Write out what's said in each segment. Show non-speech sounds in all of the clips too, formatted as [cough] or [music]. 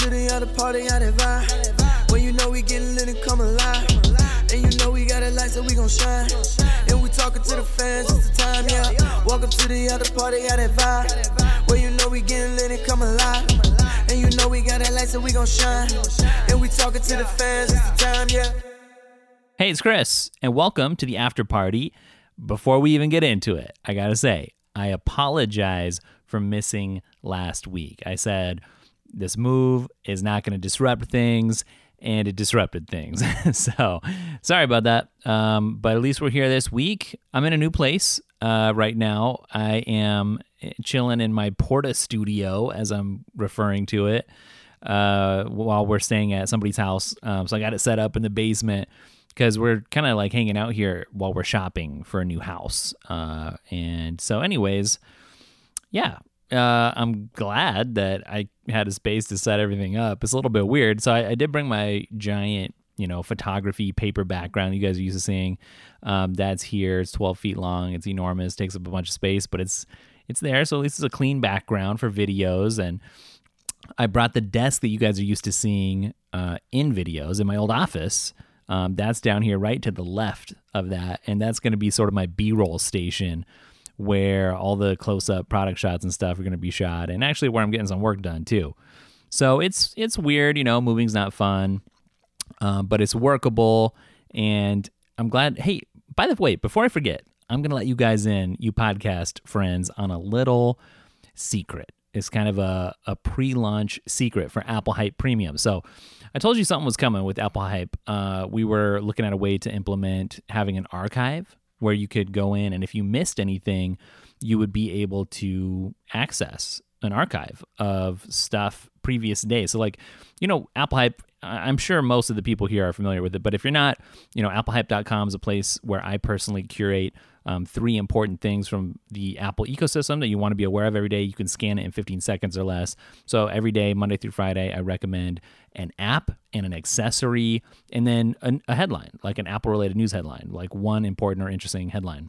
to the other party, vibe. You know we getting lit and come alive. And you know we got a light, so we gon' shine. And we talking to the fans, it's the time, yeah. Welcome to the other party, vibe. When you know we getting lit and come alive. And you know we got a light, so we gon' shine. And we talking to the fans, it's the time, yeah. Hey, it's Chris, and welcome to the after party. Before we even get into it, I gotta say, I apologize for missing last week. I said this move is not going to disrupt things, and it disrupted things. [laughs] so sorry about that. Um, but at least we're here this week. I'm in a new place uh, right now. I am chilling in my Porta studio, as I'm referring to it, uh, while we're staying at somebody's house. Um, so I got it set up in the basement because we're kind of like hanging out here while we're shopping for a new house. Uh, and so, anyways, yeah, uh, I'm glad that I had a space to set everything up. It's a little bit weird. So I, I did bring my giant, you know, photography paper background you guys are used to seeing. Um, that's here. It's 12 feet long. It's enormous. Takes up a bunch of space, but it's it's there. So at least it's a clean background for videos. And I brought the desk that you guys are used to seeing uh, in videos in my old office. Um, that's down here, right to the left of that, and that's going to be sort of my B-roll station where all the close-up product shots and stuff are going to be shot, and actually where I'm getting some work done too. So it's it's weird, you know, moving's not fun, um, but it's workable, and I'm glad. Hey, by the way, before I forget, I'm going to let you guys in, you podcast friends, on a little secret. It's kind of a, a pre launch secret for Apple Hype Premium. So I told you something was coming with Apple Hype. Uh, we were looking at a way to implement having an archive where you could go in and if you missed anything, you would be able to access an archive of stuff previous days. So like, you know, Apple Hype, I'm sure most of the people here are familiar with it, but if you're not, you know, applehype.com is a place where I personally curate um, three important things from the Apple ecosystem that you want to be aware of every day. You can scan it in 15 seconds or less. So every day, Monday through Friday, I recommend an app and an accessory, and then a, a headline, like an Apple related news headline, like one important or interesting headline.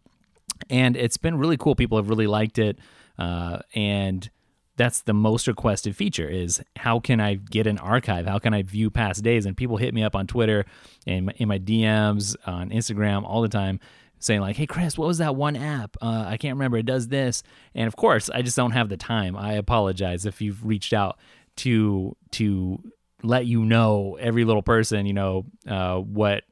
And it's been really cool. People have really liked it. Uh, and that's the most requested feature is how can I get an archive? How can I view past days? And people hit me up on Twitter and in my DMs on Instagram all the time saying like, "Hey Chris, what was that one app? Uh, I can't remember. It does this." And of course, I just don't have the time. I apologize if you've reached out to to let you know every little person, you know, uh, what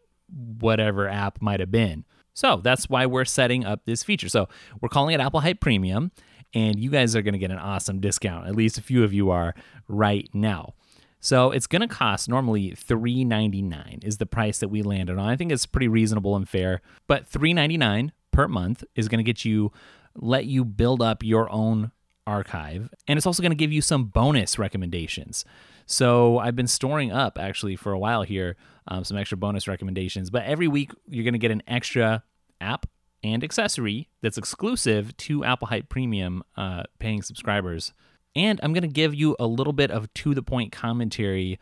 whatever app might have been. So that's why we're setting up this feature. So we're calling it Apple Hype Premium, and you guys are going to get an awesome discount. At least a few of you are right now. So it's going to cost normally $3.99 is the price that we landed on. I think it's pretty reasonable and fair, but $3.99 per month is going to get you let you build up your own archive and it's also going to give you some bonus recommendations. So I've been storing up actually for a while here um, some extra bonus recommendations, but every week you're going to get an extra app and accessory that's exclusive to Apple Hype Premium uh, paying subscribers. And I'm going to give you a little bit of to the point commentary,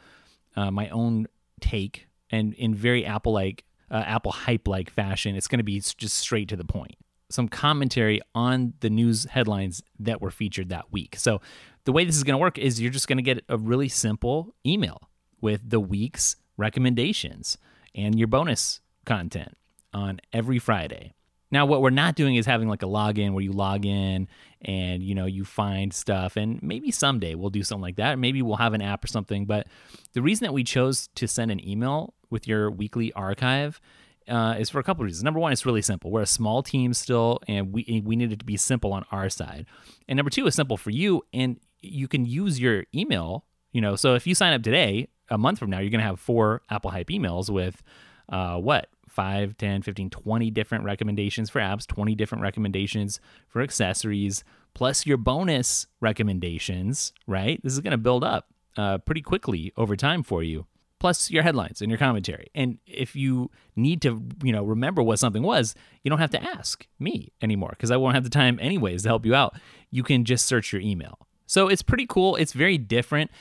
uh, my own take, and in very Apple like, uh, Apple hype like fashion. It's going to be just straight to the point. Some commentary on the news headlines that were featured that week. So, the way this is going to work is you're just going to get a really simple email with the week's recommendations and your bonus content on every Friday. Now, what we're not doing is having like a login where you log in and you know you find stuff, and maybe someday we'll do something like that. Maybe we'll have an app or something. But the reason that we chose to send an email with your weekly archive uh, is for a couple of reasons. Number one, it's really simple. We're a small team still, and we we need it to be simple on our side. And number two, it's simple for you, and you can use your email. You know, so if you sign up today, a month from now, you're to have four Apple Hype emails with uh, what 5, 10, 15, 20 different recommendations for apps, 20 different recommendations for accessories, plus your bonus recommendations, right? This is going to build up uh, pretty quickly over time for you. Plus your headlines and your commentary. And if you need to, you know, remember what something was, you don't have to ask me anymore because I won't have the time anyways to help you out. You can just search your email. So it's pretty cool. It's very different,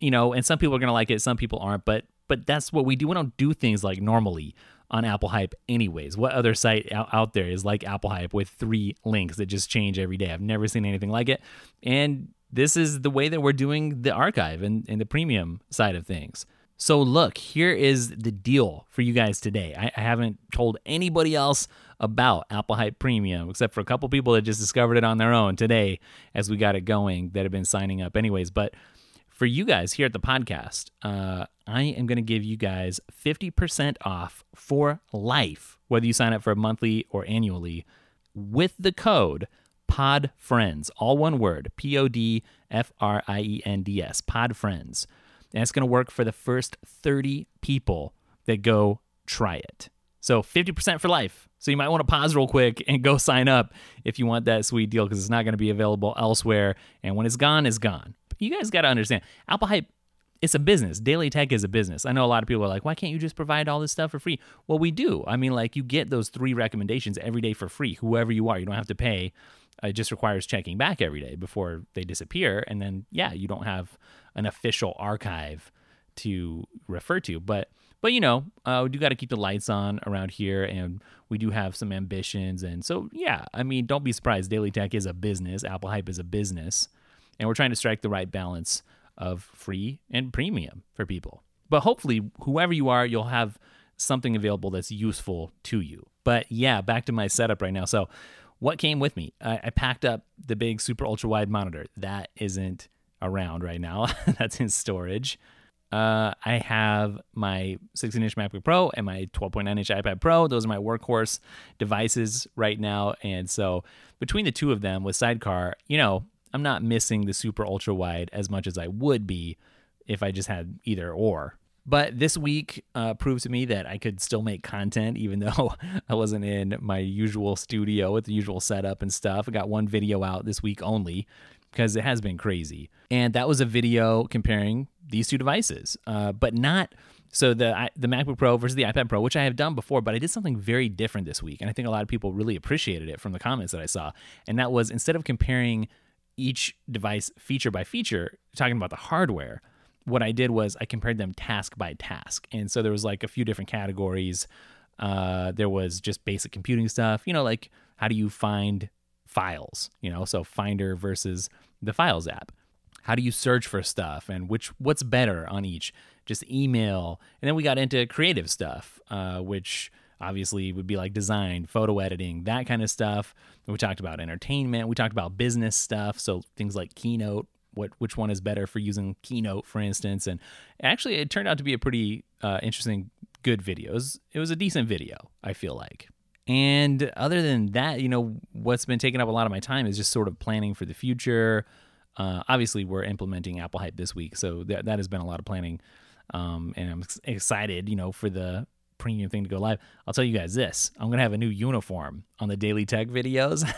you know, and some people are going to like it, some people aren't, but but that's what we do. We don't do things like normally on Apple Hype, anyways. What other site out, there is like Apple Hype with three links that just change every day? I've never seen anything like it. And this is the way that we're doing the archive and, and the premium side of things. So, look, here is the deal for you guys today. I, I, haven't told anybody else about Apple Hype Premium, except for a couple people that just discovered it on their own today as we got it going that have been signing up, anyways. But for you guys here at the podcast, uh, I am going to give you guys 50% off for life, whether you sign up for monthly or annually, with the code PODFRIENDS, all one word, P O D F R I E N D S, PODFRIENDS. And it's going to work for the first 30 people that go try it. So 50% for life. So you might want to pause real quick and go sign up if you want that sweet deal because it's not going to be available elsewhere. And when it's gone, it's gone. But you guys got to understand Apple Hype it's a business. Daily Tech is a business. I know a lot of people are like, why can't you just provide all this stuff for free? Well, we do. I mean, like, you get those three recommendations every day for free, whoever you are. You don't have to pay. It just requires checking back every day before they disappear. And then, yeah, you don't have an official archive to refer to. But, but you know, uh, we do got to keep the lights on around here, and we do have some ambitions. And so, yeah, I mean, don't be surprised. Daily Tech is a business. Apple Hype is a business, and we're trying to strike the right balance of free and premium for people. But hopefully, whoever you are, you'll have something available that's useful to you. But yeah, back to my setup right now. So, what came with me? I, I packed up the big super ultra wide monitor. That isn't around right now, [laughs] that's in storage. Uh, I have my 16 inch MacBook Pro and my 12.9 inch iPad Pro. Those are my workhorse devices right now. And so, between the two of them with Sidecar, you know, I'm not missing the super ultra wide as much as I would be if I just had either or. But this week uh, proved to me that I could still make content even [laughs] though I wasn't in my usual studio with the usual setup and stuff. I got one video out this week only because it has been crazy. And that was a video comparing these two devices, uh, but not. So the the MacBook Pro versus the iPad Pro, which I have done before, but I did something very different this week, and I think a lot of people really appreciated it from the comments that I saw. And that was instead of comparing each device feature by feature, talking about the hardware, what I did was I compared them task by task. And so there was like a few different categories. Uh, there was just basic computing stuff, you know, like how do you find files, you know, so Finder versus the Files app. How do you search for stuff and which what's better on each? Just email. And then we got into creative stuff, uh, which obviously would be like design, photo editing, that kind of stuff. We talked about entertainment. We talked about business stuff. So things like Keynote, what which one is better for using Keynote, for instance. And actually, it turned out to be a pretty uh, interesting, good video. It was, it was a decent video, I feel like. And other than that, you know, what's been taking up a lot of my time is just sort of planning for the future. Uh, obviously, we're implementing Apple Hype this week, so that that has been a lot of planning. Um, and I'm excited, you know, for the premium thing to go live. I'll tell you guys this I'm going to have a new uniform on the Daily Tech videos.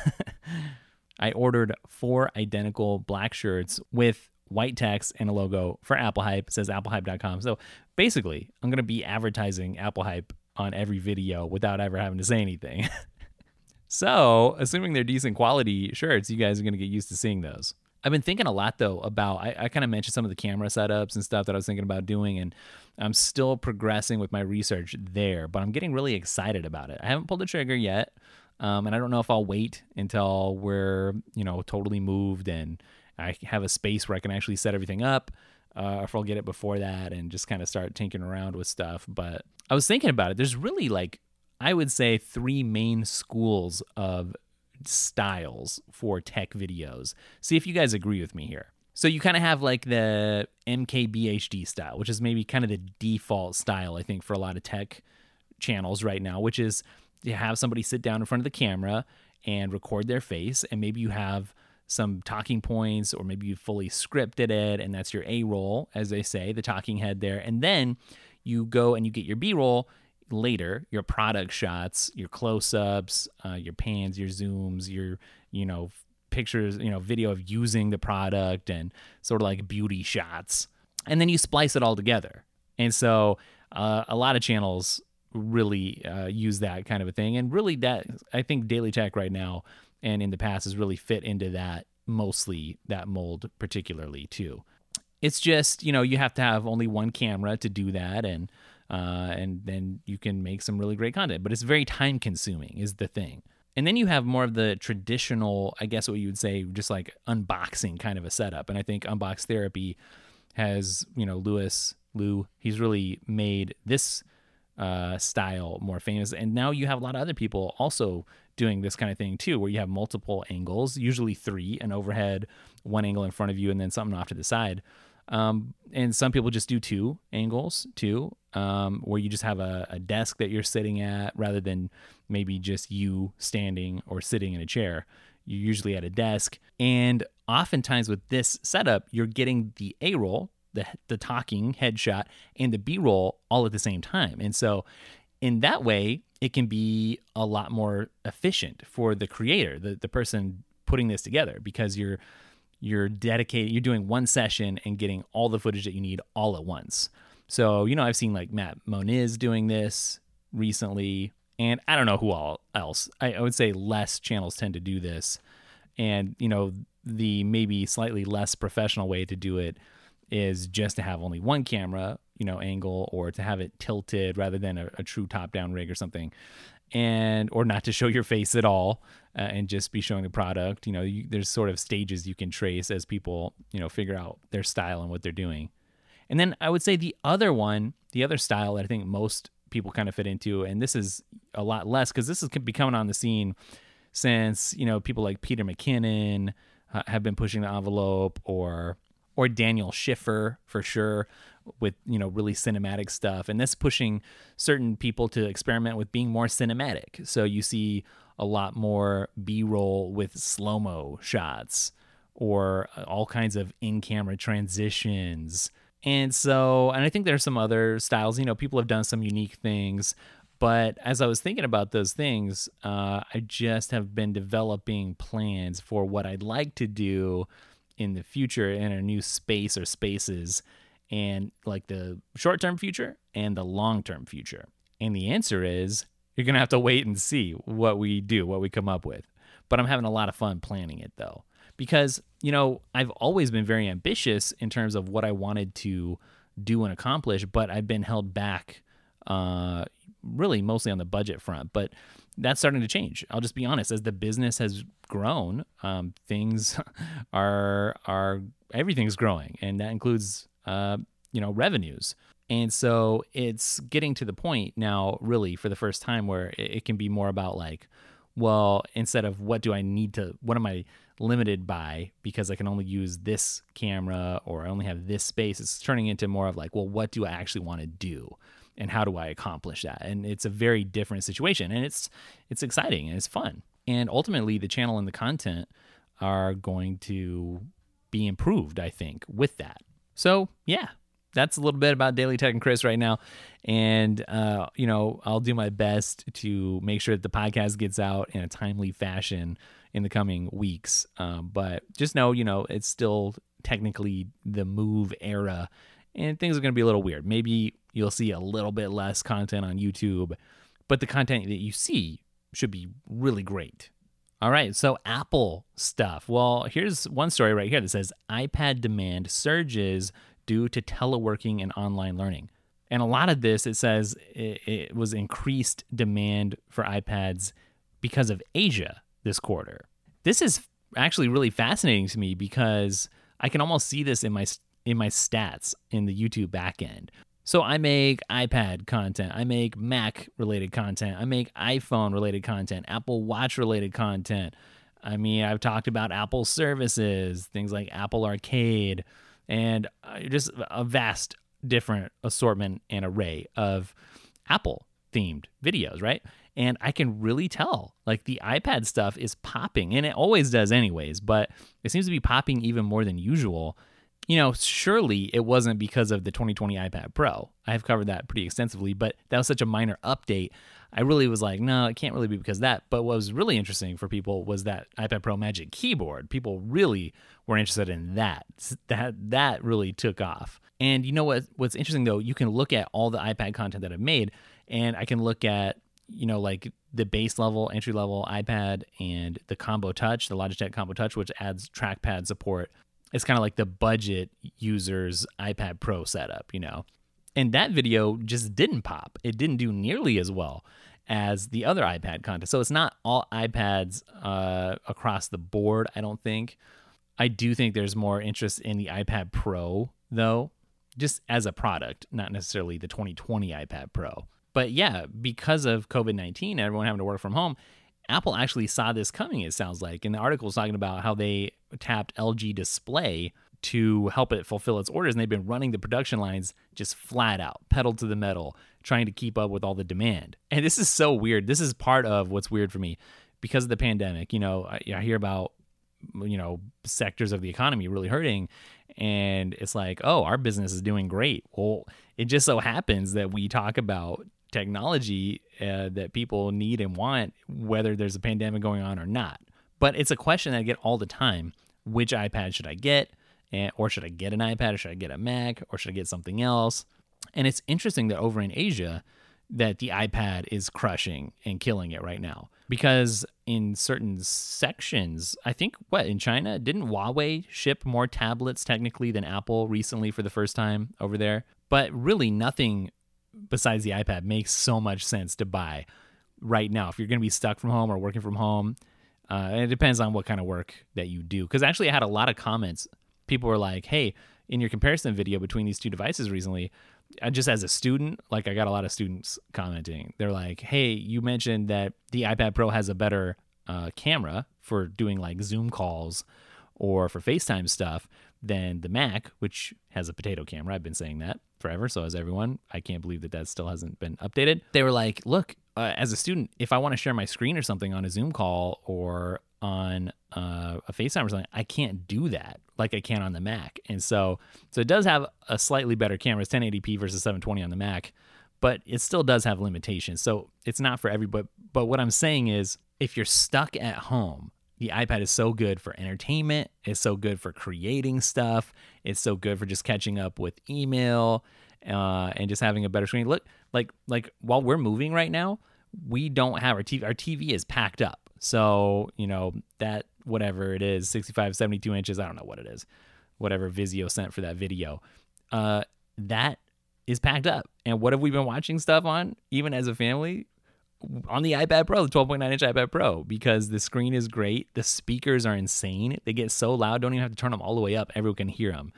[laughs] I ordered four identical black shirts with white text and a logo for Apple Hype. It says applehype.com. So basically, I'm going to be advertising Apple Hype on every video without ever having to say anything. [laughs] so, assuming they're decent quality shirts, you guys are going to get used to seeing those. I've been thinking a lot though about I, I kind of mentioned some of the camera setups and stuff that I was thinking about doing, and I'm still progressing with my research there, but I'm getting really excited about it. I haven't pulled the trigger yet, um, and I don't know if I'll wait until we're you know totally moved and I have a space where I can actually set everything up, uh, if I'll get it before that and just kind of start tinkering around with stuff. But I was thinking about it. There's really like I would say three main schools of styles for tech videos. See if you guys agree with me here. So you kind of have like the MKBHD style, which is maybe kind of the default style, I think, for a lot of tech channels right now, which is to have somebody sit down in front of the camera and record their face. And maybe you have some talking points, or maybe you fully scripted it, and that's your A roll, as they say, the talking head there. And then you go and you get your B roll later your product shots your close-ups uh, your pans your zooms your you know pictures you know video of using the product and sort of like beauty shots. And then you splice it all together. And so uh, a lot of channels really uh, use that kind of a thing. And really that i think daily tech right now and in the past has really fit into that mostly that mold particularly too. It's just you know you have to have only one camera to do that. And uh, and then you can make some really great content. But it's very time consuming, is the thing. And then you have more of the traditional, I guess what you would say, just like unboxing kind of a setup. And I think Unbox Therapy has, you know, Lewis, Lou, he's really made this uh, style more famous. And now you have a lot of other people also doing this kind of thing too, where you have multiple angles, usually three, an overhead, one angle in front of you, and then something off to the side. Um, and some people just do two angles too, um, where you just have a, a desk that you're sitting at rather than maybe just you standing or sitting in a chair. You're usually at a desk. And oftentimes with this setup, you're getting the A roll, the, the talking headshot, and the B roll all at the same time. And so in that way, it can be a lot more efficient for the creator, the, the person putting this together, because you're you're dedicated you're doing one session and getting all the footage that you need all at once. So you know i've seen like matt moniz doing this recently and i don't know who all else. I, I would say less channels tend to do this. And you know the maybe slightly less professional way to do it is just to have only one camera you know angle or to have it tilted rather than a, a true top down rig or something. And or not to show your face at all uh, and just be showing the product you know you, there's sort of stages you can trace as people you know figure out their style and what they're doing. And then i would say the other one the other style that i think most people kind of fit into and this is a lot less because this is becoming on the scene since you know people like peter mckinnon uh, have been pushing the envelope or or daniel schiffer for sure with you know really cinematic stuff. And this pushing certain people to experiment with being more cinematic. So you see a lot more b-roll with slow-mo shots or uh, all kinds of in-camera transitions and so and i think there's some other styles you know people have done some unique things but as i was thinking about those things uh, i just have been developing plans for what i'd like to do in the future in a new space or spaces and like the short term future and the long term future? And the answer is you're going to have to wait and see what we do, what we come up with. But I'm having a lot of fun planning it though, because, you know, I've always been very ambitious in terms of what I wanted to do and accomplish, but I've been held back uh, really mostly on the budget front. But that's starting to change. I'll just be honest. As the business has grown, um, things [laughs] are are everything's growing, and that includes uh, you know, revenues. And so it's getting to the point now, really, for the first time, where it, can be more about like, well, instead of what do I need to, what am I limited by because I can only use this camera or I only have this space, it's turning into more of like, well, what do I actually want to do? And how do I accomplish that? And it's a very different situation. And it's it's exciting and it's fun. And ultimately the channel and the content are going to be improved, I think, with that. So, yeah, that's a little bit about Daily Tech and Chris right now. And, uh, you know, I'll do my best to make sure that the podcast gets out in a timely fashion in the coming weeks. Um, but just know, you know, it's still technically the move era and things are going to be a little weird. Maybe you'll see a little bit less content on YouTube, but the content that you see should be really great. All right, so Apple stuff. Well, here's one story right here that says iPad demand surges due to teleworking and online learning. And a lot of this, it says it, was increased demand for iPads because of Asia this quarter. This is actually really fascinating to me because I can almost see this in my in my stats in the YouTube backend. So I make iPad content, I make Mac related content, I make iPhone related content, Apple Watch related content. I mean, I've talked about Apple services, things like Apple Arcade, and uh, just a vast different assortment and array of Apple themed videos, right? And I can really tell like the iPad stuff is popping, and it always does, anyways, but it seems to be popping even more than usual you know, surely it wasn't because of the 2020 iPad Pro. I have covered that pretty extensively, but that was such a minor update. I really was like, no, it can't really be because that. But what was really interesting for people was that iPad Pro Magic Keyboard. People really were interested in that. That that really took off. And you know what? What's interesting though, you can look at all the iPad content that I've made, and I can look at you know like the base level, entry level iPad, and the Combo Touch, the Logitech Combo Touch, which adds trackpad support it's kind of like the budget user's iPad Pro setup, you know. And that video just didn't pop. It didn't do nearly as well as the other iPad content. So it's not all iPads uh, across the board, I don't think. I do think there's more interest in the iPad Pro, though, just as a product, not necessarily the 2020 iPad Pro. But yeah, because of COVID 19, everyone having to work from home, Apple actually saw this coming, it sounds like. And the article is talking about how they tapped LG Display to help it fulfill its orders. And they've been running the production lines just flat out, pedal to the metal, trying to keep up with all the demand. And this is so weird. This is part of what's weird for me because of the pandemic. You know, I, I hear about, you know, sectors of the economy really hurting. And it's like, oh, our business is doing great. Well, it just so happens that we talk about technology uh, that people need and want, whether there's a pandemic going on or not. But it's a question I get all the time which iPad should I get? And, or should I get an iPad or should I get a Mac or should I get something else? And it's interesting that over in Asia, that the iPad is crushing and killing it right now. Because in certain sections, I think what in China, didn't Huawei ship more tablets technically than Apple recently for the first time over there? But really nothing besides the iPad makes so much sense to buy right now. If you're going to be stuck from home or working from home, uh, it depends on what kind of work that you do. Because actually, I had a lot of comments. People were like, "Hey, in your comparison video between these two devices recently, uh, just as a student, like I got a lot of students commenting. They're like, "Hey, you mentioned that the iPad Pro has a better uh, camera for doing like Zoom calls or for FaceTime stuff than the Mac, which has a potato camera. I've been saying that forever. So as everyone. I can't believe that that still hasn't been updated. They were like, "Look, uh, as a student, if I want to share my screen or something on a Zoom call or on uh, a FaceTime or something, I can't do that like I can on the Mac. And so, so it does have a slightly better camera. It's 1080p versus 720 on the Mac, but it still does have limitations. So it's not for everybody. But but what I'm saying is, if you're stuck at home, the iPad is so good for entertainment. It's so good for creating stuff. It's so good for just catching up with email uh, and just having a better screen. Look, like like while we're moving right now, we don't have our TV. Our TV is packed up. So, you know, that whatever it is, 65, 72 inches, I don't know what it is, whatever Vizio sent for that video, uh, that is packed up. And what have we been watching stuff on, even as a family? On the iPad Pro, the 12.9 inch iPad Pro, because the screen is great. The speakers are insane. They get so loud, don't even have to turn them all the way up. Everyone can hear them,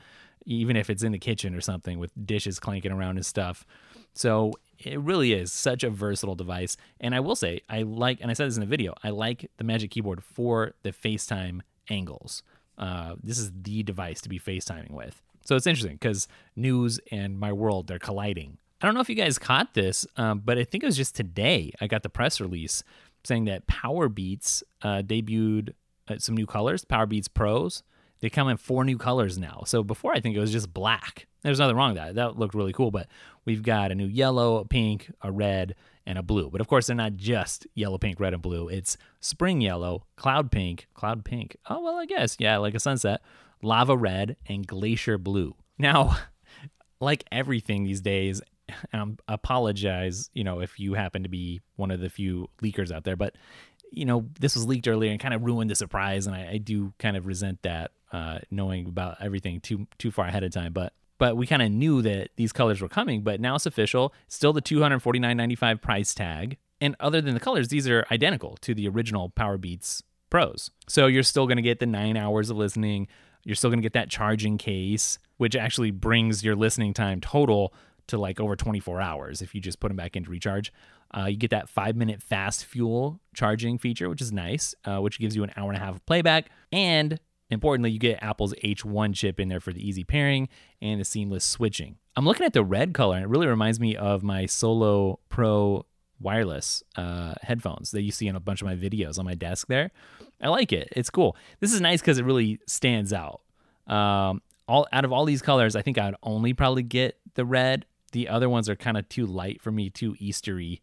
even if it's in the kitchen or something with dishes clanking around and stuff. So it really is such a versatile device. And I will say, I like, and I said this in the video, I like the Magic Keyboard for the FaceTime angles. Uh, this is the device to be FaceTiming with. So it's interesting because news and my world, they're colliding. I don't know if you guys caught this, um, but I think it was just today I got the press release saying that Powerbeats uh, debuted uh, some new colors, Powerbeats Pros. They come in four new colors now. So before I think it was just black. There's nothing wrong with that. That looked really cool. But we've got a new yellow, a pink, a red, and a blue. But of course, they're not just yellow, pink, red, and blue. It's spring yellow, cloud pink, cloud pink. Oh, well, I guess. Yeah, like a sunset, lava red, and glacier blue. Now, [laughs] like everything these days, and I apologize, you know, if you happen to be one of the few leakers out there, but you know, this was leaked earlier and kind of ruined the surprise, and I, I do kind of resent that, uh, knowing about everything too too far ahead of time. But but we kind of knew that these colors were coming. But now it's official. Still the two hundred forty nine ninety five price tag, and other than the colors, these are identical to the original Powerbeats Pros. So you're still going to get the nine hours of listening. You're still going to get that charging case, which actually brings your listening time total to like over 24 hours if you just put them back into recharge. Uh, you get that five minute fast fuel charging feature, which is nice, uh, which gives you an hour and a half of playback. And importantly, you get Apple's H1 chip in there for the easy pairing and the seamless switching. I'm looking at the red color, and it really reminds me of my Solo Pro wireless uh, headphones that you see in a bunch of my videos on my desk there. I like it. It's cool. This is nice because it really stands out. Um, all out of all these colors, I think I'd only probably get the red. The other ones are kind of too light for me, too Eastery.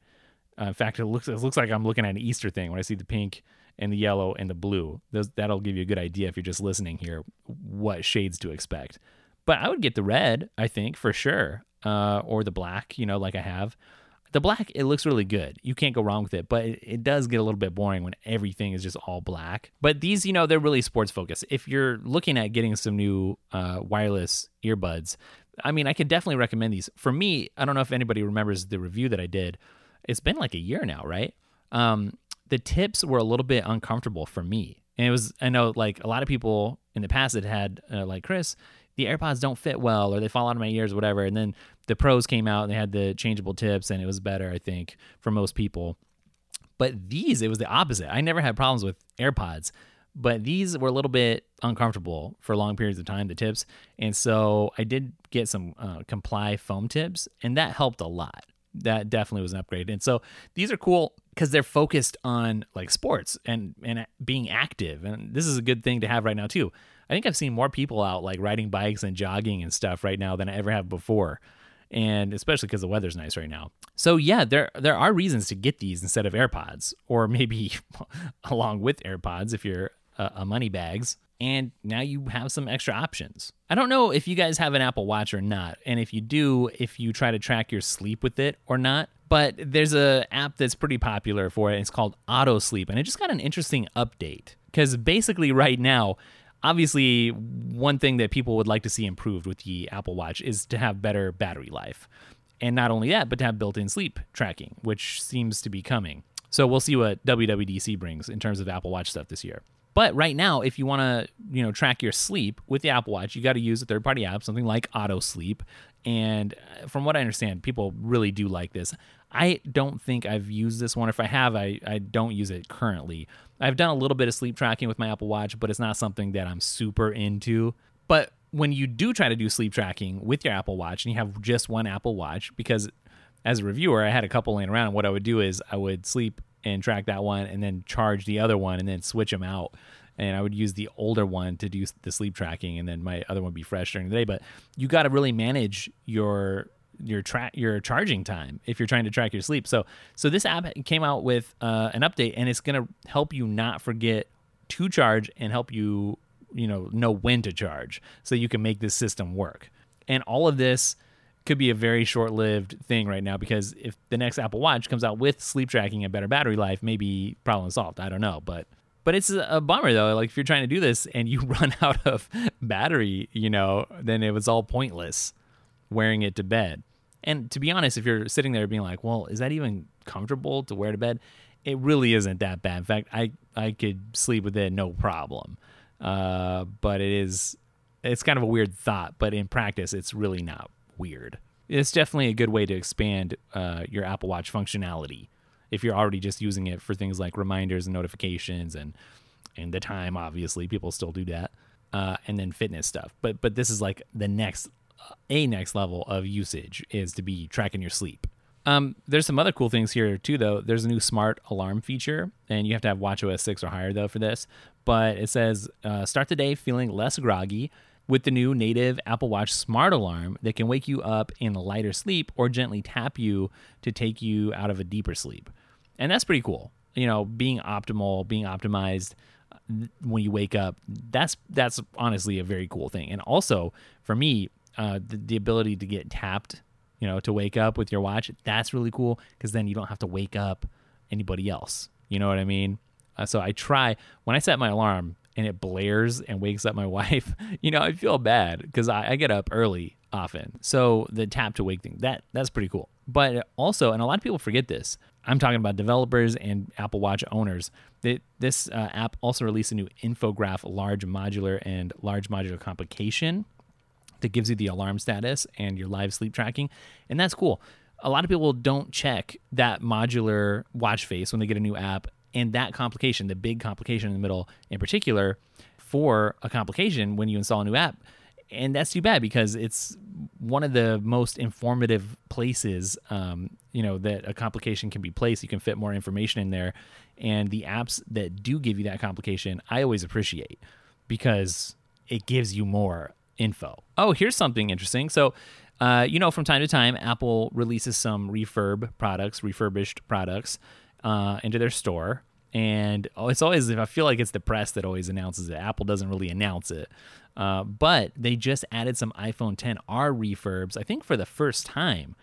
Uh, in fact, it looks it looks like I'm looking at an Easter thing when I see the pink and the yellow and the blue. Those, that'll give you a good idea if you're just listening here what shades to expect. But I would get the red, I think for sure, uh, or the black. You know, like I have. The black, it looks really good. You can't go wrong with it, but it, it does get a little bit boring when everything is just all black. But these, you know, they're really sports focused. If you're looking at getting some new uh, wireless earbuds, I mean, I can definitely recommend these. For me, I don't know if anybody remembers the review that I did it's been like a year now, right? Um, the tips were a little bit uncomfortable for me. And it was, I know like a lot of people in the past had had, uh, like Chris, the AirPods don't fit well or they fall out of my ears or whatever. And then the pros came out and they had the changeable tips and it was better, I think, for most people. But these, it was the opposite. I never had problems with AirPods, but these were a little bit uncomfortable for long periods of time, the tips. And so I did get some uh, Comply foam tips, and that helped a lot. That definitely was an upgrade. And so these are cool because they're focused on like sports and and being active, and this is a good thing to have right now too. I think I've seen more people out like riding bikes and jogging and stuff right now than I ever have before and especially because the weather's nice right now. So yeah, there there are reasons to get these instead of AirPods, or maybe [laughs] along with AirPods if you're a, a money bags. And now you have some extra options. I don't know if you guys have an Apple Watch or not, and if you do, if you try to track your sleep with it or not. But there's a app that's pretty popular for it. It's called Auto Sleep, and it just got an interesting update because basically right now obviously one thing that people would like to see improved with the Apple Watch is to have better battery life. And not only that, but to have built-in sleep tracking, which seems to be coming. So we'll see what WWDC brings in terms of Apple Watch stuff this year. But right now, if you want to, you know, track your sleep with the Apple Watch, you got to use a third-party app, something like Auto Sleep. And uh, from what I understand, people really do like this. I don't think I've used this one. If I have, I, I don't use it currently. I've done a little bit of sleep tracking with my Apple Watch, but it's not something that I'm super into. But when you do try to do sleep tracking with your Apple Watch and you have just one Apple Watch, because as a reviewer, I had a couple laying around, and what I would do is I would sleep and track that one and then charge the other one and then switch them out. And I would use the older one to do the sleep tracking, and then my other one would be fresh during the day. But you got to really manage your your track your charging time if you're trying to track your sleep. So so this app came out with uh, an update and it's going to help you not forget to charge and help you you know know when to charge so you can make this system work. And all of this could be a very short-lived thing right now because if the next Apple Watch comes out with sleep tracking and better battery life, maybe problem solved. I don't know, but but it's a bummer though. Like if you're trying to do this and you [laughs] run out of battery, you know, then it was all pointless wearing it to bed. And to be honest, if you're sitting there being like, well, is that even comfortable to wear to bed? It really isn't that bad. In fact, I, I could sleep with it no problem. Uh, but it is, it's kind of a weird thought, but in practice, it's really not weird. It's definitely a good way to expand uh, your Apple Watch functionality if you're already just using it for things like reminders and notifications and and the time. Obviously, people still do that, uh, and then fitness stuff. But but this is like the next a next level of usage is to be tracking your sleep. Um, there's some other cool things here too, though. There's a new smart alarm feature, and you have to have WatchOS 6 or higher though for this. But it says uh, start the day feeling less groggy with the new native Apple Watch smart alarm that can wake you up in a lighter sleep or gently tap you to take you out of a deeper sleep. And that's pretty cool. You know, being optimal, being optimized uh, when you wake up, that's that's honestly a very cool thing. And also for me, uh, the, the ability to get tapped, you know, to wake up with your watch, that's really cool because then you don't have to wake up anybody else. You know what I mean? Uh, so I try when I set my alarm and it blares and wakes up my [laughs] wife. You know, I feel bad because I, I, get up early often. So the tap to wake thing that that's pretty cool. But also, and a lot of people forget this. I'm talking about developers and Apple Watch owners. That this uh, app also released a new infograph large modular and large modular complication that gives you the alarm status and your live sleep tracking. And that's cool. A lot of people don't check that modular watch face when they get a new app and that complication, the big complication in the middle in particular for a complication when you install a new app. And that's too bad because it's one of the most informative places, um, you know, that a complication can be placed. You can fit more information in there. And the apps that do give you that complication, I always appreciate because it gives you more info. Oh, here's something interesting. So, uh, you know, from time to time, Apple releases some refurb products, refurbished products uh, into their store. And it's always, if I feel like it's the press that always announces it. Apple doesn't really announce it. Uh, but they just added some iPhone 10R refurbs, I think for the first time.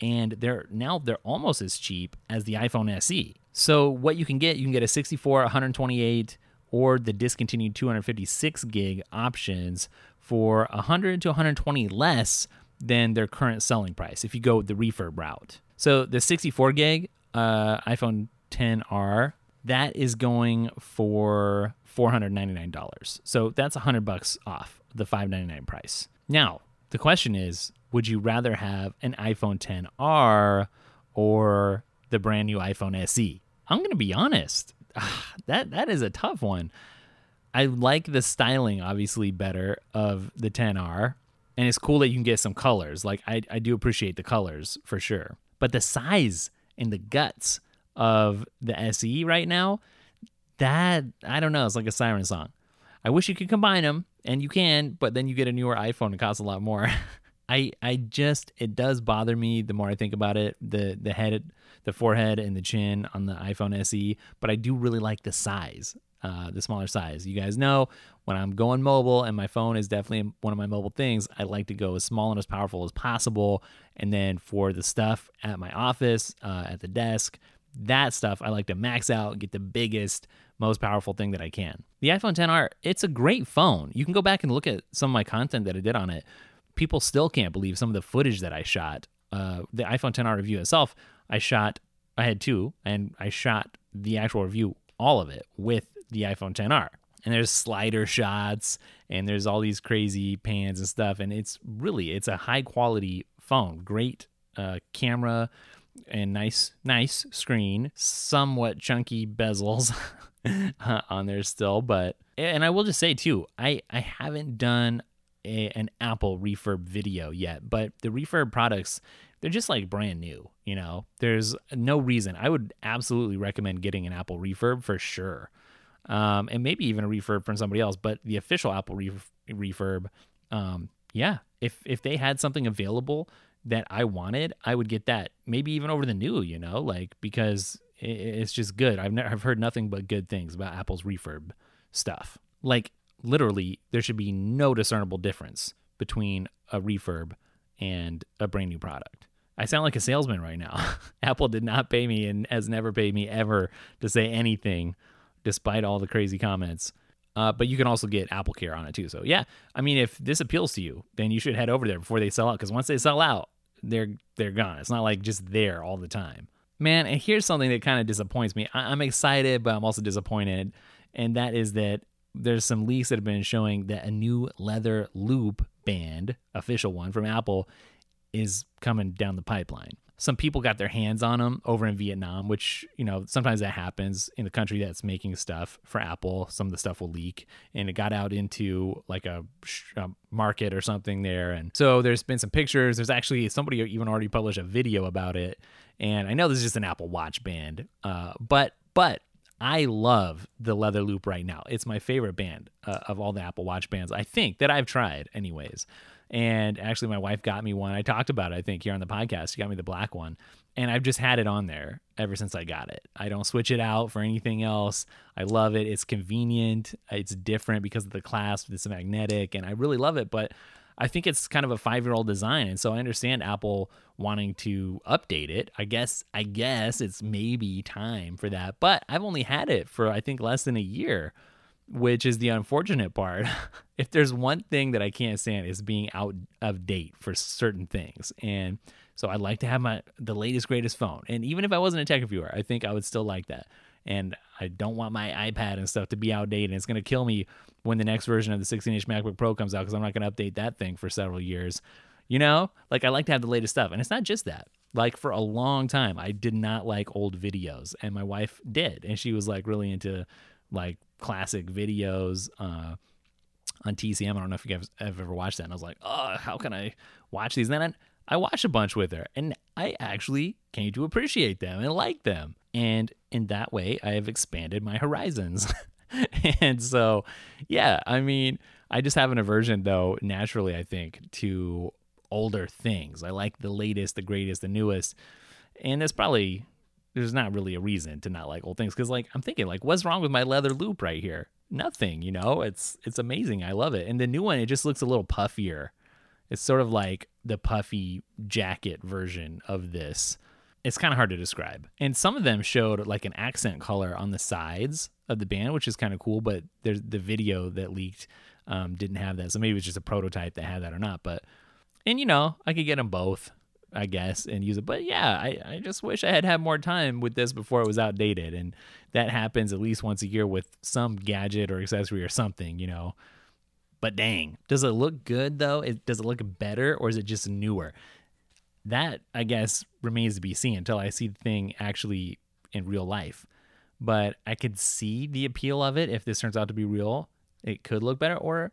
And they're now they're almost as cheap as the iPhone SE. So what you can get, you can get a 64, 128, or the discontinued 256 gig options for 100 to 120 less than their current selling price if you go the refurb route. So the 64 gig uh, iPhone 10R, that is going for $499. So that's 100 bucks off the 599 price. Now, the question is, would you rather have an iPhone 10R or the brand new iPhone SE? I'm going to be honest. [sighs] That that is a tough one. I like the styling obviously better of the 10R and it's cool that you can get some colors. Like I I do appreciate the colors for sure. But the size and the guts of the SE right now, that I don't know, it's like a siren song. I wish you could combine them and you can, but then you get a newer iPhone it costs a lot more. [laughs] I I just it does bother me the more I think about it. The the head, the forehead, and the chin on the iPhone SE. But I do really like the size, uh, the smaller size. You guys know when I'm going mobile and my phone is definitely one of my mobile things. I like to go as small and as powerful as possible. And then for the stuff at my office, uh, at the desk, that stuff I like to max out, get the biggest, most powerful thing that I can. The iPhone 10R, it's a great phone. You can go back and look at some of my content that I did on it people still can't believe some of the footage that I shot. Uh, the iPhone 10R review itself, I shot, I had two, and I shot the actual review, all of it, with the iPhone 10R. And there's slider shots, and there's all these crazy pans and stuff, and it's really it's a high quality phone, great uh, camera, and nice nice screen, somewhat chunky bezels [laughs] on there still, but and I will just say too, I I haven't done a, an Apple refurb video yet, but the refurb products, they're just like brand new. You know, there's no reason. I would absolutely recommend getting an Apple refurb for sure, um, and maybe even a refurb from somebody else. But the official Apple ref- refurb, um, yeah, if if they had something available that I wanted, I would get that. Maybe even over the new. You know, like because it's just good. I've never I've heard nothing but good things about Apple's refurb stuff. Like literally there should be no discernible difference between a refurb and a brand new product. I sound like a salesman right now. [laughs] Apple did not pay me and has never paid me ever to say anything, despite all the crazy comments. Uh, but you can also get Apple Care on it too. So yeah, I mean, if this appeals to you, then you should head over there before they sell out. Because once they sell out, they're they're gone. It's not like just there all the time, man. And here's something that kind of disappoints me. I- I'm excited, but I'm also disappointed, and that is that there's some leaks that have been showing that a new leather loop band, official one from Apple, is coming down the pipeline. Some people got their hands on them over in Vietnam, which, you know, sometimes that happens in the country that's making stuff for Apple. Some of the stuff will leak and it got out into like a, a market or something there. And so there's been some pictures. There's actually somebody even already published a video about it. And I know this is just an Apple Watch band, uh, but but I love the leather loop right now. It's my favorite band uh, of all the Apple Watch bands, I think, that I've tried, anyways. And actually, my wife got me one. I talked about it, I think, here on the podcast. She got me the black one. And I've just had it on there ever since I got it. I don't switch it out for anything else. I love it. It's convenient. It's different because of the clasp. It's magnetic, and I really love it. But I think it's kind of a five year old design, and so I understand Apple wanting to update it. I guess I guess it's maybe time for that, but I've only had it for I think less than a year, which is the unfortunate part. [laughs] if there's one thing that I can't stand is being out of date for certain things, and so I'd like to have my the latest greatest phone. And even if I wasn't a tech reviewer, I think I would still like that. And I don't want my iPad and stuff to be outdated. It's going to kill me when the next version of the 16 inch MacBook Pro comes out because I'm not going to update that thing for several years. You know, like I like to have the latest stuff. And it's not just that. Like for a long time, I did not like old videos, and my wife did. And she was like really into like classic videos. Uh, on TCM. I don't know if you guys have ever watched that. And I was like, oh, how can I watch these? And then I, I watched a bunch with her and I actually came to appreciate them and like them. And in that way, I have expanded my horizons. [laughs] and so, yeah, I mean, I just have an aversion, though, naturally, I think, to older things. I like the latest, the greatest, the newest. And it's probably, there's not really a reason to not like old things. Cause, like, I'm thinking, like, what's wrong with my leather loop right here? Nothing, you know? It's, it's amazing. I love it. And the new one, it just looks a little puffier. It's sort of like the puffy jacket version of this it's kind of hard to describe. And some of them showed like an accent color on the sides of the band, which is kind of cool. But there's the video that leaked um, didn't have that, so maybe it was just a prototype that had that or not. But and you know, I could get them both. I guess, and use it. But yeah, I, I just wish I had had more time with this before it was outdated. And that happens at least once a year with some gadget or accessory or something, you know. But dang, does it look good though? It, does it look better or is it just newer? That I guess remains to be seen until I see the thing actually in real life. But I could see the appeal of it if this turns out to be real. It could look better, or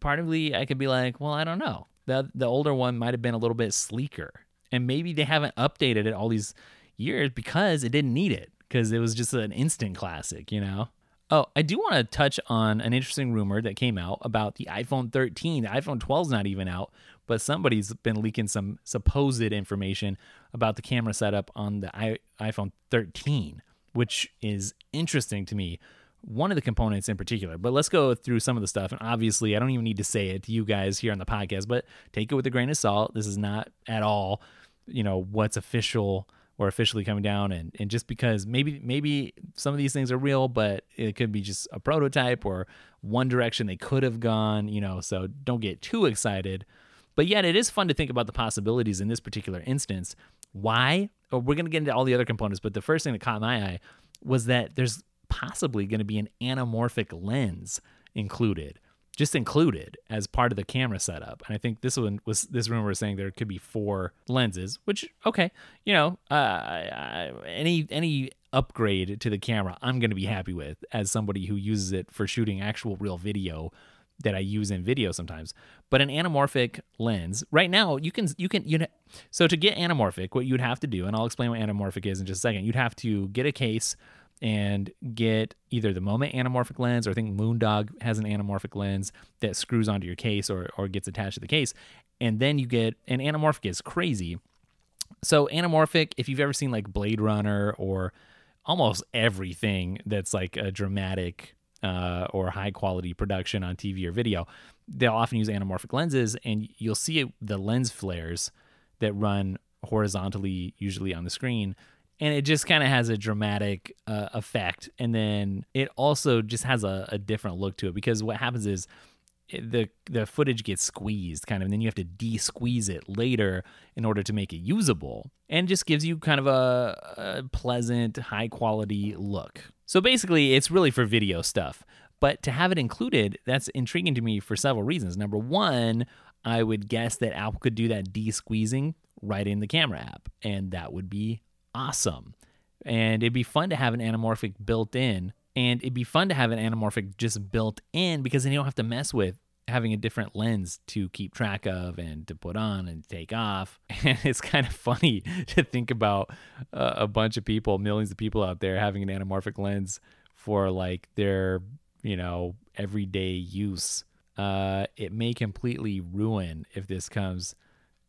part of me I could be like, well, I don't know. The the older one might have been a little bit sleeker, and maybe they haven't updated it all these years because it didn't need it because it was just an instant classic, you know. Oh, I do want to touch on an interesting rumor that came out about the iPhone 13. The iPhone 12 is not even out, but somebody's been leaking some supposed information about the camera setup on the I- iPhone 13, which is interesting to me. One of the components in particular, but let's go through some of the stuff. And obviously, I don't even need to say it to you guys here on the podcast, but take it with a grain of salt. This is not at all, you know, what's official or officially coming down and, and just because maybe maybe some of these things are real but it could be just a prototype or one direction they could have gone you know so don't get too excited but yet it is fun to think about the possibilities in this particular instance why oh, we're going to get into all the other components but the first thing that caught my eye was that there's possibly going to be an anamorphic lens included just included as part of the camera setup. And I think this one was this rumor was saying there could be four lenses, which okay, you know, uh, any any upgrade to the camera, I'm going to be happy with as somebody who uses it for shooting actual real video that I use in video sometimes. But an anamorphic lens, right now you can you can you know, so to get anamorphic, what you'd have to do, and I'll explain what anamorphic is in just a second. You'd have to get a case and get either the Moment anamorphic lens or I think Moondog has an anamorphic lens that screws onto your case or, or gets attached to the case. And then you get an anamorphic is crazy. So anamorphic, if you've ever seen like Blade Runner or almost everything that's like a dramatic uh, or high quality production on TV or video, they'll often use anamorphic lenses, and you'll see the lens flares that run horizontally, usually on the screen, and it just kind of has a dramatic uh, effect. And then it also just has a, a, different look to it because what happens is the the footage gets squeezed kind of and then you have to de-squeeze it later in order to make it usable and just gives you kind of a, a pleasant high quality look. So basically it's really for video stuff. But to have it included that's intriguing to me for several reasons. Number one i would guess that apple could do that de-squeezing right in the camera app and that would be awesome. And it'd be fun to have an anamorphic built in. And it'd be fun to have an anamorphic just built in because then you don't have to mess with having a different lens to keep track of and to put on and take off. [laughs] And it's kind of funny [laughs] to think about uh, a bunch of people, millions of people out there having an anamorphic lens for like their, you know, everyday use. Uh, it may completely ruin if this comes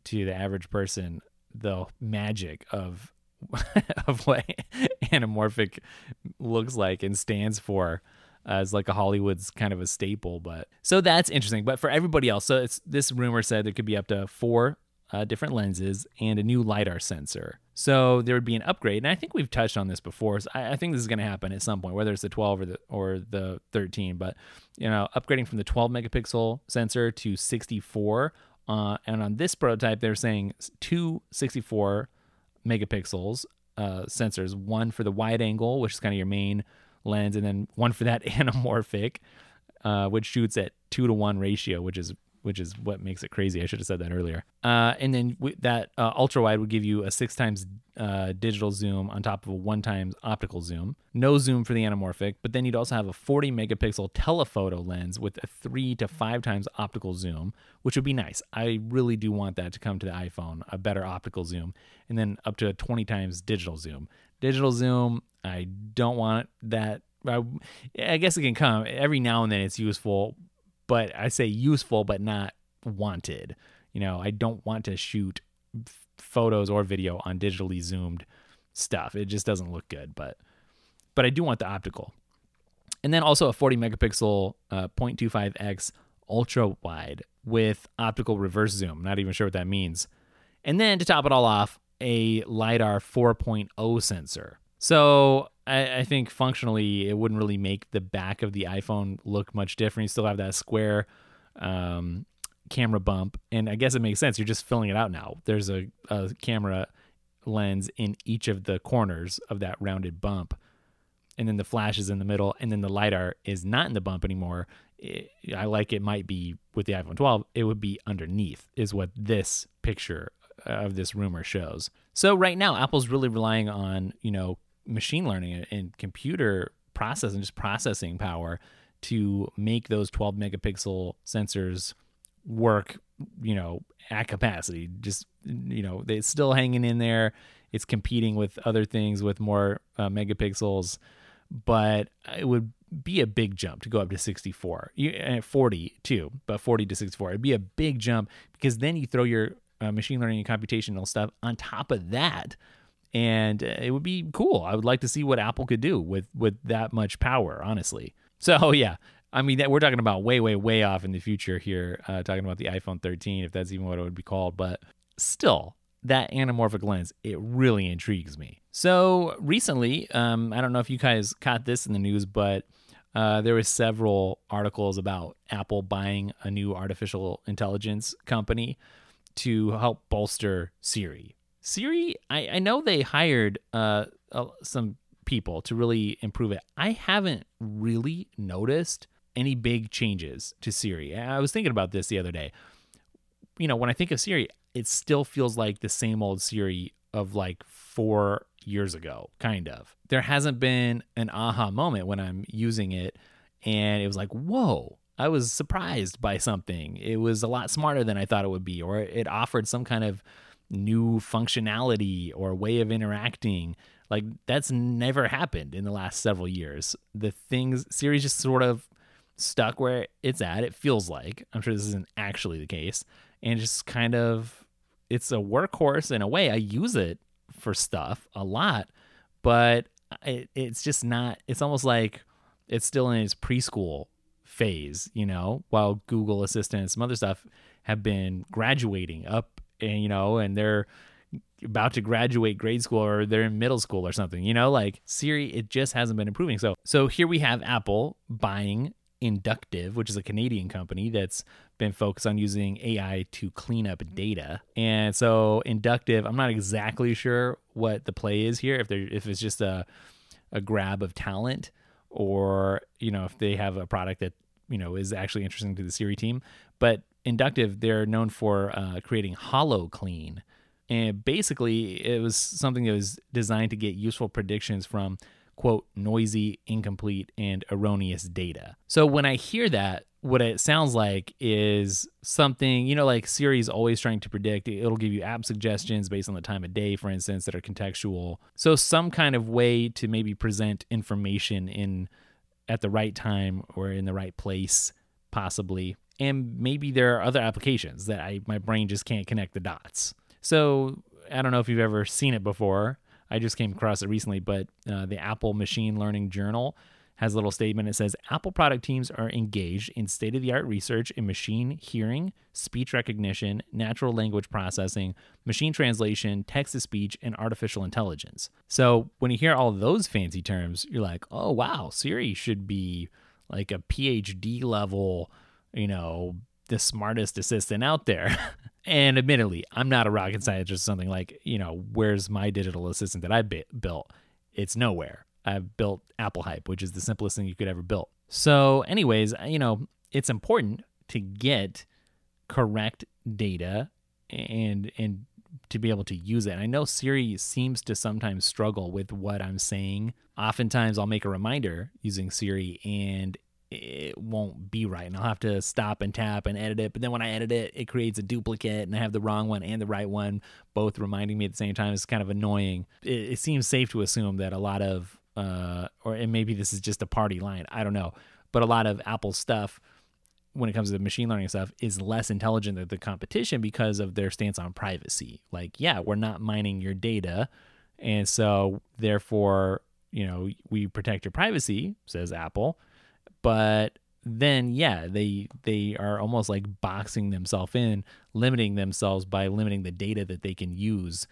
to the average person the magic of [laughs] of what anamorphic looks like and stands for as like a Hollywood's kind of a staple. But so that's interesting. But for everybody else, so it's this rumor said there could be up to four uh, different lenses and a new lidar sensor. So there would be an upgrade, and I think we've touched on this before. So I, I think this is going to happen at some point, whether it's the 12 or the or the 13. But you know, upgrading from the 12 megapixel sensor to 64. Uh, and on this prototype, they're saying two 64 megapixels uh, sensors, one for the wide angle, which is kind of your main lens, and then one for that [laughs] anamorphic, uh, which shoots at two to one ratio, which is which is what makes it crazy. I should have said that earlier. Uh, and then w- that uh, ultra wide would give you a six times uh, digital zoom on top of a one times optical zoom. No zoom for the anamorphic, but then you'd also have a 40 megapixel telephoto lens with a three to five times optical zoom, which would be nice. I really do want that to come to the iPhone, a better optical zoom, and then up to a 20 times digital zoom. Digital zoom, I don't want that. I, I guess it can come every now and then. It's useful, but I say useful, but not wanted. You know, I don't want to shoot photos or video on digitally zoomed stuff. It just doesn't look good, but but I do want the optical. And then also a 40 megapixel uh, 0.25x ultra wide with optical reverse zoom. Not even sure what that means. And then to top it all off, a LiDAR 4.0 sensor. So I, I, think functionally it wouldn't really make the back of the iPhone look much different. You still have that square um, camera bump, and I guess it makes sense. You're just filling it out now. There's a, a camera lens in each of the corners of that rounded bump, and then the flash is in the middle, and then the lidar is not in the bump anymore. It, I like it might be with the iPhone 12. It would be underneath, is what this picture of this rumor shows. So right now, Apple's really relying on you know machine learning and computer processing, just processing power to make those 12 megapixel sensors work, you know, at capacity. Just, you know, it's still hanging in there. It's competing with other things with more uh, megapixels, but it would be a big jump to go up to 64, you, 40 too, but 40 to 64. It'd be a big jump because then you throw your uh, machine learning and computational stuff on top of that and uh, it would be cool. I would like to see what Apple could do with with that much power, honestly. So [laughs] yeah, I mean that, we're talking about way, way, way off in the future here, uh, talking about the iPhone 13, if that's even what it would be called. But still, that anamorphic lens, it really intrigues me. So recently, um, I don't know if you guys caught this in the news, but uh, there was several articles about Apple buying a new artificial intelligence company to help bolster Siri. Siri, I, I know they hired uh, uh, some people to really improve it. I haven't really noticed any big changes to Siri. I was thinking about this the other day. You know, when I think of Siri, it still feels like the same old Siri of like four years ago, kind of. There hasn't been an aha moment when I'm using it and it was like, whoa, I was surprised by something. It was a lot smarter than I thought it would be, or it offered some kind of new functionality or way of interacting. Like that's never happened in the last several years. The things Siri's just sort of stuck where it's at. It feels like I'm sure this isn't actually the case, and just kind of it's a workhorse in a way. I use it for stuff a lot, but it, it's just not. It's almost like it's still in its preschool phase, you know, while Google Assistant and some other stuff have been graduating up and you know, and they're about to graduate grade school or they're in middle school or something. You know, like Siri, it just hasn't been improving. So, so here we have Apple buying Inductiv, which is a Canadian company that's been focused on using AI to clean up data. And so Inductiv, I'm not exactly sure what the play is here. If they if it's just a a grab of talent, or you know if they have a product that you know is actually interesting to the Siri team. But Inductiv, they're known for uh, creating HoloClean. And basically, it was something that was designed to get useful predictions from, quote, noisy, incomplete, and erroneous data. So when I hear that, what it sounds like is something, you know, like Siri's always trying to predict. It'll give you app suggestions based on the time of day, for instance, that are contextual. So some kind of way to maybe present information in at the right time or in the right place, possibly and maybe there are other applications that I my brain just can't connect the dots. So I don't know if you've ever seen it before. I just came across it recently, but uh, the Apple Machine Learning Journal has a little statement. It says Apple product teams are engaged in state of the art research in machine hearing, speech recognition, natural language processing, machine translation, text to speech, and artificial intelligence. So when you hear all those fancy terms, you're like, oh, wow, Siri should be like a PhD level you know, the smartest assistant out there. [laughs] and admittedly, I'm not a rocket scientist or something like, you know, where's my digital assistant that I built? It's nowhere. I've built Apple Hype, which is the simplest thing you could ever build. So, anyways, uh, you know, it's important to get correct data and and to be able to use it. I know Siri seems to sometimes struggle with what I'm saying. Oftentimes I'll make a reminder using Siri and it won't be right and I'll have to stop and tap and edit it. But then when I edit it, it creates a duplicate and I have the wrong one and the right one both reminding me at the same time. It's kind of annoying. It, it seems safe to assume that a lot of, uh, or and maybe this is just a party line, I don't know, but a lot of Apple stuff when it comes to machine learning stuff is less intelligent than the competition because of their stance on privacy. Like, yeah, we're not mining your data. And so therefore, you know, we protect your privacy, says Apple but then yeah they they are almost like boxing themselves in limiting themselves by limiting the data that they can use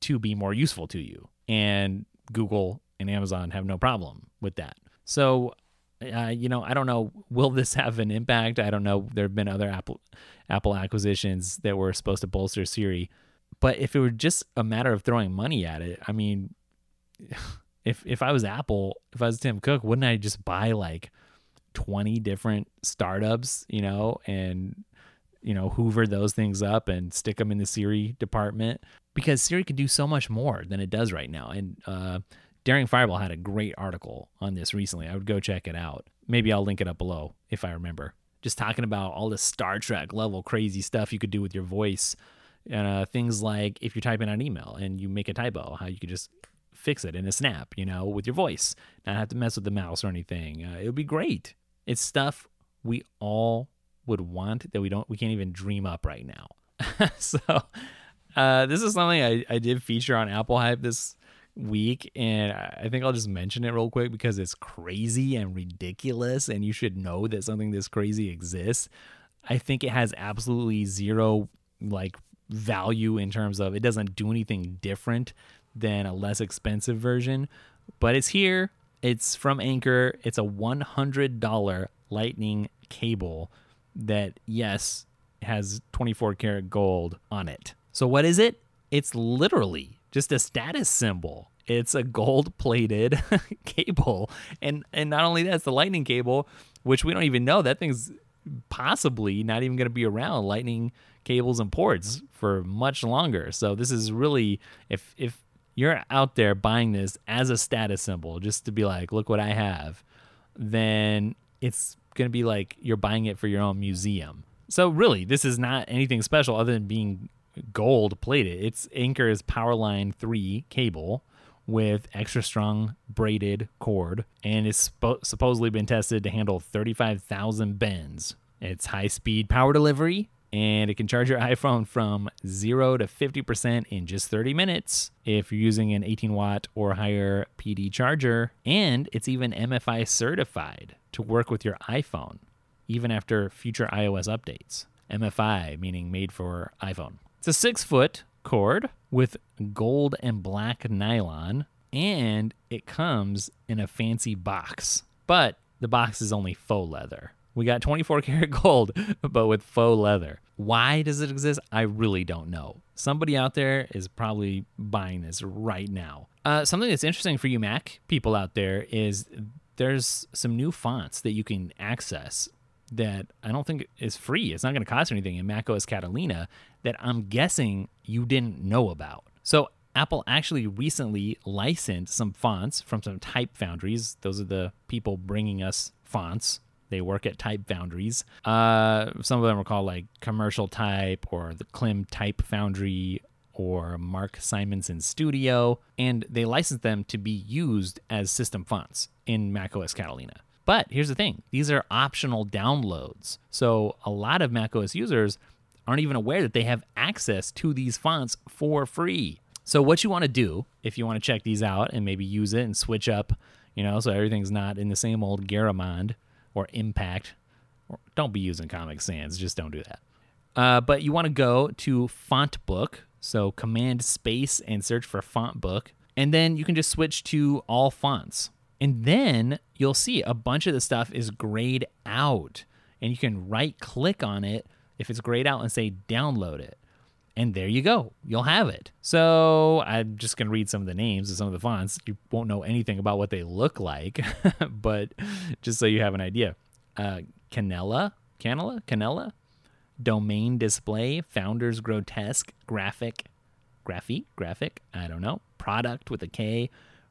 to be more useful to you and google and amazon have no problem with that so uh, you know, I don't know. Will this have an impact? I don't know. There have been other Apple Apple acquisitions that were supposed to bolster Siri, but if it were just a matter of throwing money at it, I mean, [sighs] if if I was Apple, if I was Tim Cook, wouldn't I just buy like twenty different startups, you know, and you know, hoover those things up and stick them in the Siri department because Siri can do so much more than it does right now. And uh, Daring Fireball had a great article on this recently. I would go check it out. Maybe I'll link it up below if I remember. Just talking about all the Star Trek level crazy stuff you could do with your voice. And uh, things like if you're typing an email and you make a typo, how you could just fix it in a snap, you know, with your voice, not have to mess with the mouse or anything. Uh, it would be great. It's stuff we all would want that we don't, we can't even dream up right now. [laughs] so, uh, this is something I, I did feature on Apple Hype this week, and I think I'll just mention it real quick because it's crazy and ridiculous, and you should know that something this crazy exists. I think it has absolutely zero like value in terms of it doesn't do anything different than a less expensive version, but it's here. It's from Anker. It's a $100 lightning cable that, yes, has 24 karat gold on it. So, what is it? It's literally just a status symbol. It's a gold plated [laughs] cable. And and not only that, it's the lightning cable, which we don't even know. That thing's possibly not even going to be around lightning cables and ports for much longer. So this is really if if you're out there buying this as a status symbol just to be like, look what I have, then it's going to be like you're buying it for your own museum. So really, this is not anything special other than being gold plated. It's Anker's Powerline 3 cable with extra strong braided cord and it's spo- supposedly been tested to handle 35,000 bends. It's high speed power delivery and it can charge your [laughs] iPhone from 0 to 50% in just 30 minutes if you're using an 18 watt or higher PD charger. And it's even MFI certified to work with your iPhone, even after future iOS updates. MFI, meaning made for iPhone. It's a six foot cord with gold and black nylon, and it comes in a fancy box. But the box is only faux leather. We got 24 [laughs] karat gold, but with faux leather. Why does it exist? I really don't know. Somebody out there is probably buying this right now. Uh, something that's interesting for you Mac people out there is there's some new fonts that you can access that I don't think is free. It's not going to cost anything in macOS Catalina that I'm guessing you didn't know about. So Apple actually recently licensed some fonts from some type foundries. Those are the people bringing us fonts. They work at Type Foundries. Uh, some of them are called like Commercial Type or the Klim Type Foundry or Mark Simonson Studio, and they license them to be used as system fonts in macOS Catalina. But here's the thing these are optional downloads. So a lot of macOS users aren't even aware that they have access to these fonts for free. So, what you want to do if you want to check these out and maybe use it and switch up, you know, so everything's not in the same old Garamond or Impact, don't be using Comic Sans, just don't do that. Uh, but you want to go to Font Book, so Command Space and search for Font Book, and then you can just switch to all fonts. And then you'll see a bunch of the stuff is grayed out, and you can right click on it if it's grayed out and say download it and there you go. You'll have it. So I'm just going to read some of the names of some of the fonts. You won't know anything about what they look like, [laughs] but just so you have an idea. Uh, Canela, Canela, Canela, Domain Display, Founders Grotesk, Graphic, Graphy, Graphic, I don't know, Product with a K,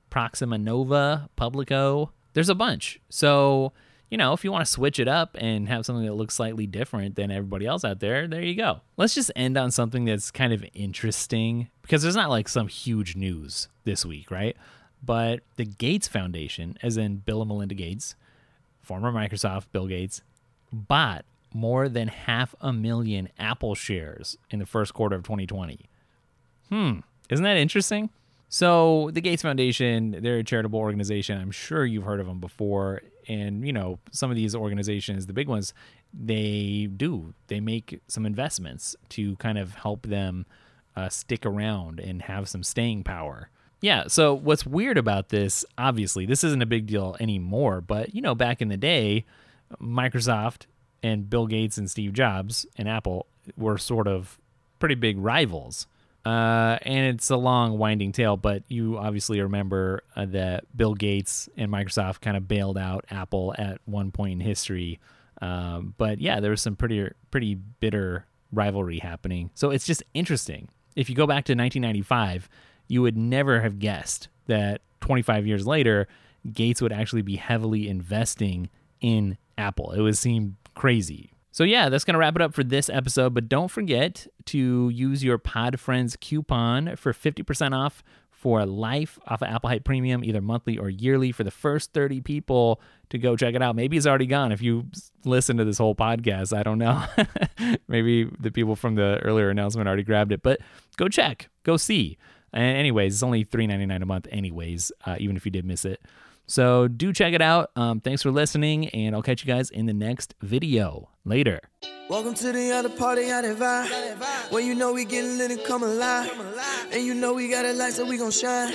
Proxima Nova, Publico. There's a bunch. So you know, if you want to switch it up and have something that looks slightly different than everybody else out there, there you go. Let's just end on something that's kind of interesting because there's not like some huge news this week, right? But the Gates Foundation, as in Bill and Melinda Gates, former Microsoft Bill Gates, bought more than half a million Apple shares in the first quarter of 2020. Hmm, isn't that interesting? So, the Gates Foundation, they're a charitable organization. I'm sure you've heard of them before and you know some of these organizations the big ones they do they make some investments to kind of help them uh, stick around and have some staying power Yeah, so what's weird about this, obviously, this isn't a big deal anymore, but you know, back in the day, Microsoft and Bill Gates and Steve Jobs and Apple were sort of pretty big rivals. Uh, and it's a long, winding tale, but you obviously remember uh, that Bill Gates and Microsoft kind of bailed out Apple at one point in history. Um, but yeah, there was some pretty, pretty bitter rivalry happening. So it's just interesting. If you go back to 1995, you would never have guessed that 25 years later, Gates would actually be heavily investing in Apple. It would seem crazy. So, yeah, that's going to wrap it up for this episode. But don't forget to use your Pod Friends coupon for 50% off for life off of Apple Hype Premium, either monthly or yearly, for the first 30 people to go check it out. Maybe it's already gone if you listen to this whole podcast. I don't know. [laughs] Maybe the people from the earlier announcement already grabbed it, but go check, go see. And anyways, it's only $3.99 a month, anyways, uh, even if you did miss it. So do check it out. Um, thanks for listening, and I'll catch you guys in the next video. Later. Welcome to the other party, how that vibe. When you know we getting lit and come alive. And you know we got a light, so we gon' shine.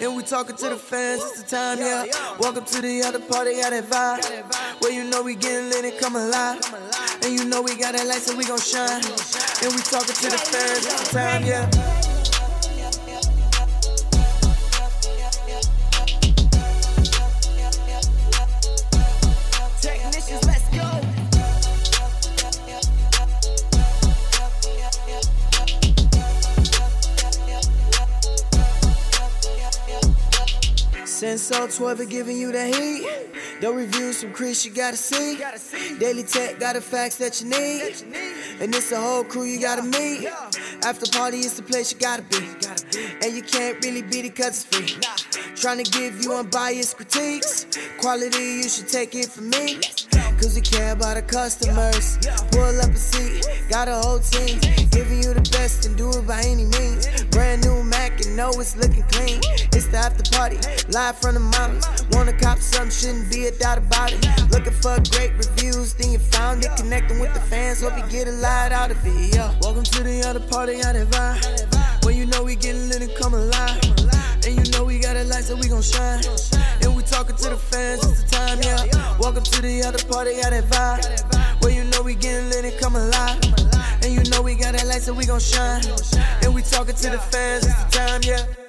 And we talking to the fans, it's the time, yeah. Welcome to the other party, how that vibe. When you know we getting lit and come alive. And you know we got a light, so we gon' shine. And we talking to the fans, it's the time, yeah. Senso 12 giving you the heat. The reviews from Chris you gotta see. Daily Tech got the facts that you need. And it's a whole crew you gotta meet. After party is the place you gotta be. And you can't really beat it cause it's free. Trying to give you unbiased critiques. Quality, you should take it from me. Cause we care about our customers. Pull up a seat, got a whole team. Giving you the best and do it by any means. Brand new Mac and know it's looking clean. It's the after party, live from the mountains. Wanna cop some, shouldn't be a doubt about it. Looking for great reviews, then you found it. Connecting with the fans, hope you get a lot out of it. Yeah. Welcome to the other party, how that vibe. When you know we getting lit and come alive. And you know we got a light, so we gon' shine. And we talking to the fans, it's the time, yeah. Welcome to the other party, how that vibe. Where you know we getting lit and come alive. And you know we got that light, so we gon' shine. And we talking to the fans, it's the time, yeah.